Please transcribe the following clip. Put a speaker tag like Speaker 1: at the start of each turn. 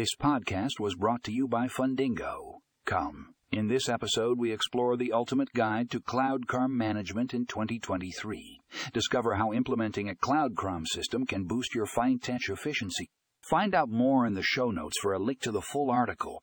Speaker 1: This podcast was brought to you by Fundingo. Come. In this episode, we explore the ultimate guide to Cloud CRM management in 2023. Discover how implementing a Cloud CRM system can boost your fintech efficiency. Find out more in the show notes for a link to the full article